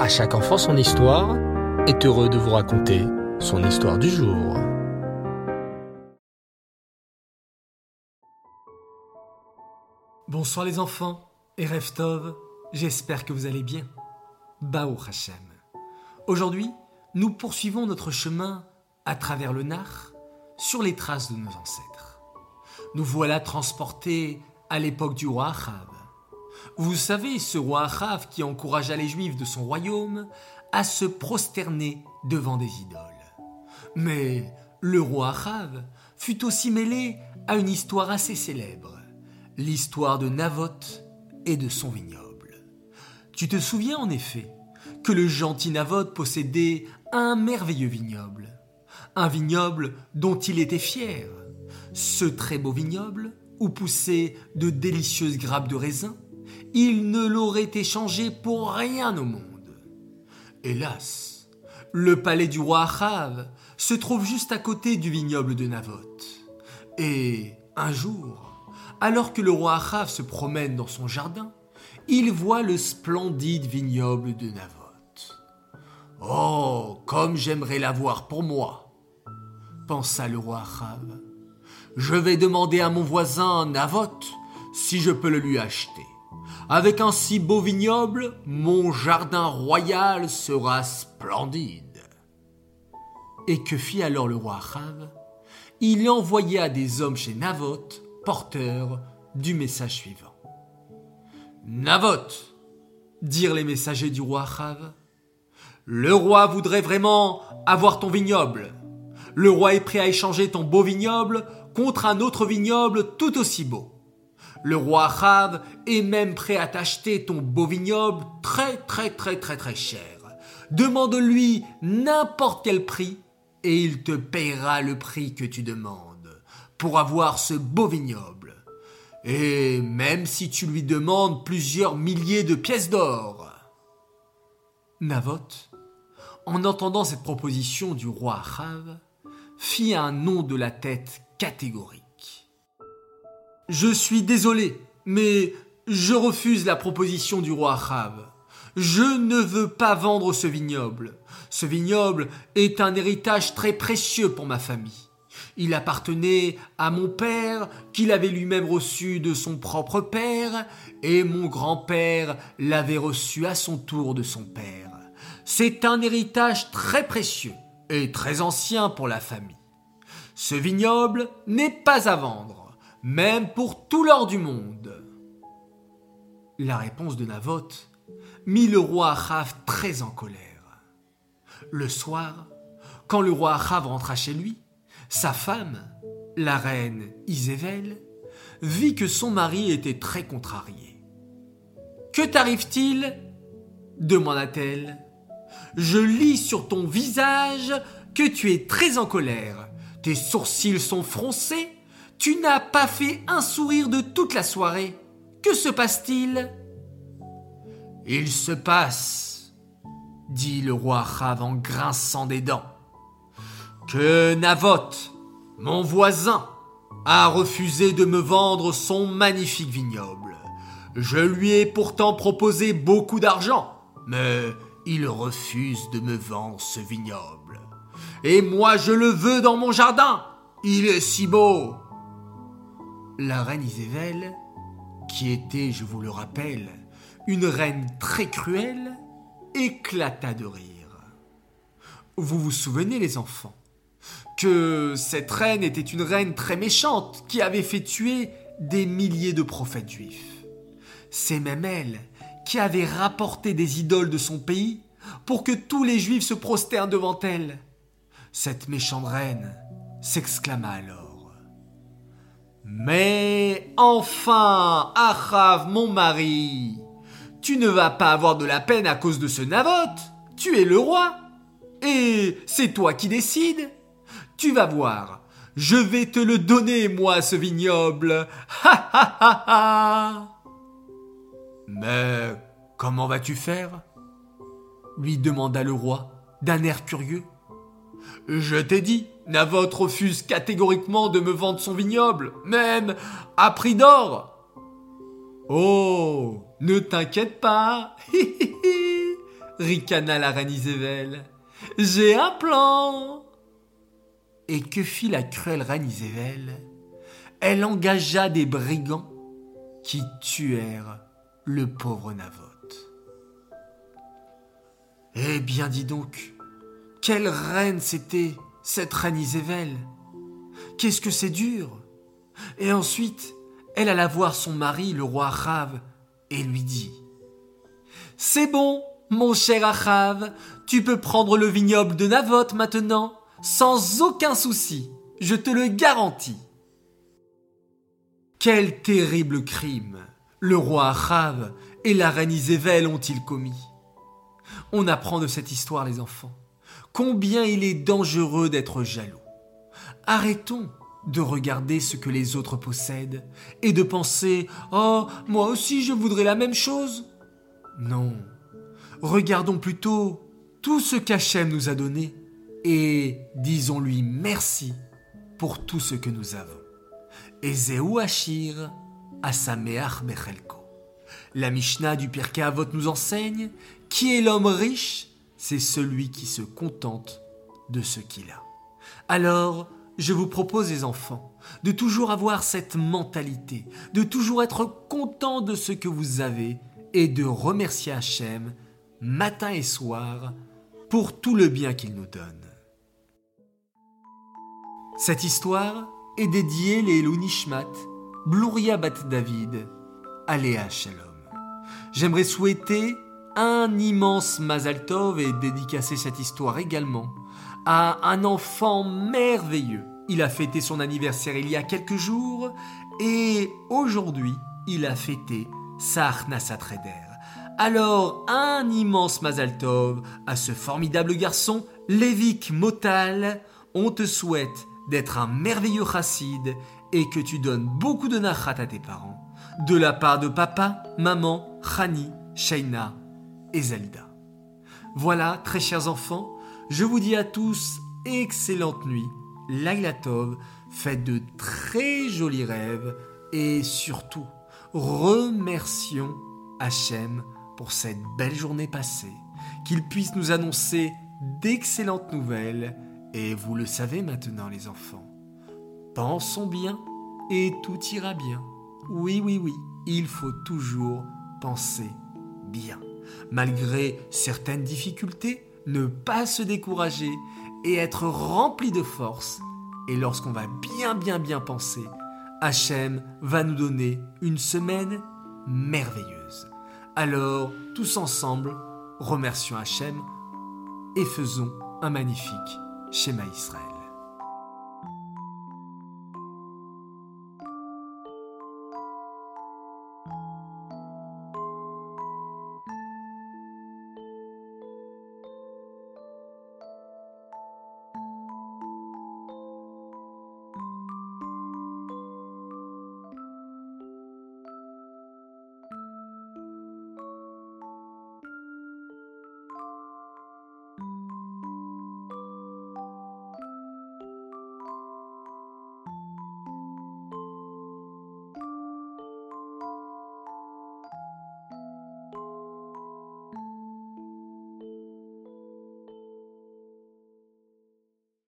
À chaque enfant son histoire est heureux de vous raconter son histoire du jour. Bonsoir les enfants et Reftov, j'espère que vous allez bien. Bao Hashem. Aujourd'hui, nous poursuivons notre chemin à travers le Nar sur les traces de nos ancêtres. Nous voilà transportés à l'époque du roi Achav. Vous savez, ce roi Achav qui encouragea les Juifs de son royaume à se prosterner devant des idoles. Mais le roi Achav fut aussi mêlé à une histoire assez célèbre, l'histoire de Navoth et de son vignoble. Tu te souviens en effet que le gentil Navoth possédait un merveilleux vignoble, un vignoble dont il était fier. Ce très beau vignoble, où poussaient de délicieuses grappes de raisin, il ne l'aurait échangé pour rien au monde. Hélas, le palais du roi Achav se trouve juste à côté du vignoble de Navoth. Et un jour, alors que le roi Achav se promène dans son jardin, il voit le splendide vignoble de Navoth. Oh, comme j'aimerais l'avoir pour moi, pensa le roi Achav. Je vais demander à mon voisin Navoth si je peux le lui acheter. Avec un si beau vignoble, mon jardin royal sera splendide. Et que fit alors le roi Achav? Il envoya des hommes chez Navoth, porteurs du message suivant. Navoth, dirent les messagers du roi Achav, le roi voudrait vraiment avoir ton vignoble. Le roi est prêt à échanger ton beau vignoble contre un autre vignoble tout aussi beau. Le roi Achav est même prêt à t'acheter ton beau vignoble très très très très très cher. Demande-lui n'importe quel prix et il te payera le prix que tu demandes pour avoir ce beau vignoble. Et même si tu lui demandes plusieurs milliers de pièces d'or. Navoth, en entendant cette proposition du roi Achav, fit un nom de la tête catégorique. Je suis désolé, mais je refuse la proposition du roi Achav. Je ne veux pas vendre ce vignoble. Ce vignoble est un héritage très précieux pour ma famille. Il appartenait à mon père, qu'il avait lui-même reçu de son propre père, et mon grand-père l'avait reçu à son tour de son père. C'est un héritage très précieux et très ancien pour la famille. Ce vignoble n'est pas à vendre, même pour tout l'or du monde. La réponse de Navoth mit le roi Achav très en colère. Le soir, quand le roi Achav rentra chez lui, sa femme, la reine Isével, vit que son mari était très contrarié. Que t'arrive-t-il? demanda-t-elle. Je lis sur ton visage que tu es très en colère. Tes sourcils sont froncés. Tu n'as pas fait un sourire de toute la soirée. Que se passe-t-il? Il se passe, dit le roi Rav en grinçant des dents, que Navoth, mon voisin, a refusé de me vendre son magnifique vignoble. Je lui ai pourtant proposé beaucoup d'argent, mais il refuse de me vendre ce vignoble. Et moi je le veux dans mon jardin. Il est si beau. La reine Isével, qui était, je vous le rappelle, une reine très cruelle, éclata de rire. Vous vous souvenez, les enfants, que cette reine était une reine très méchante qui avait fait tuer des milliers de prophètes juifs. C'est même elle qui avait rapporté des idoles de son pays pour que tous les juifs se prosternent devant elle. Cette méchante reine s'exclama alors. Mais enfin, Achav, mon mari, tu ne vas pas avoir de la peine à cause de ce Navoth. Tu es le roi. Et c'est toi qui décides. Tu vas voir. Je vais te le donner, moi, ce vignoble. Ha ha ha ha. Mais comment vas-tu faire? lui demanda le roi, d'un air curieux. Je t'ai dit, Navoth refuse catégoriquement de me vendre son vignoble, même à prix d'or. Oh, ne t'inquiète pas, ricana la reine Isével. J'ai un plan. Et que fit la cruelle reine Isével Elle engagea des brigands qui tuèrent le pauvre Navoth. Eh bien, dis donc, quelle reine c'était, cette reine Isével Qu'est-ce que c'est dur. Et ensuite, elle alla voir son mari, le roi Rav, et lui dit C'est bon, mon cher Achav, tu peux prendre le vignoble de Navoth maintenant, sans aucun souci, je te le garantis. Quel terrible crime le roi Achav et la reine Isével ont-ils commis. On apprend de cette histoire, les enfants, combien il est dangereux d'être jaloux. Arrêtons de regarder ce que les autres possèdent et de penser Oh, moi aussi je voudrais la même chose. Non, regardons plutôt tout ce qu'Hachem nous a donné et disons-lui merci pour tout ce que nous avons. Ezeu Achir Asameach Bechelko. La Mishnah du Pirkei Avot nous enseigne qui est l'homme riche C'est celui qui se contente de ce qu'il a. Alors, je vous propose, les enfants, de toujours avoir cette mentalité, de toujours être content de ce que vous avez et de remercier Hachem matin et soir pour tout le bien qu'il nous donne. Cette histoire est dédiée les Nishmat, Bluria Bat David, Aléa Shalom. J'aimerais souhaiter un immense Mazal Tov et dédicacer cette histoire également à un enfant merveilleux. Il a fêté son anniversaire il y a quelques jours et aujourd'hui il a fêté sa Reder. Alors un immense Mazal Tov à ce formidable garçon, Lévik Motal. On te souhaite d'être un merveilleux chassid et que tu donnes beaucoup de nachat à tes parents, de la part de papa, maman, Khani, Shaina Voilà, très chers enfants, je vous dis à tous excellente nuit, Laglatov, faites de très jolis rêves et surtout remercions Hachem pour cette belle journée passée, qu'il puisse nous annoncer d'excellentes nouvelles et vous le savez maintenant les enfants. Pensons bien et tout ira bien. Oui, oui, oui, il faut toujours penser bien. Malgré certaines difficultés, ne pas se décourager et être rempli de force. Et lorsqu'on va bien bien bien penser, Hachem va nous donner une semaine merveilleuse. Alors, tous ensemble, remercions Hachem et faisons un magnifique schéma Israël.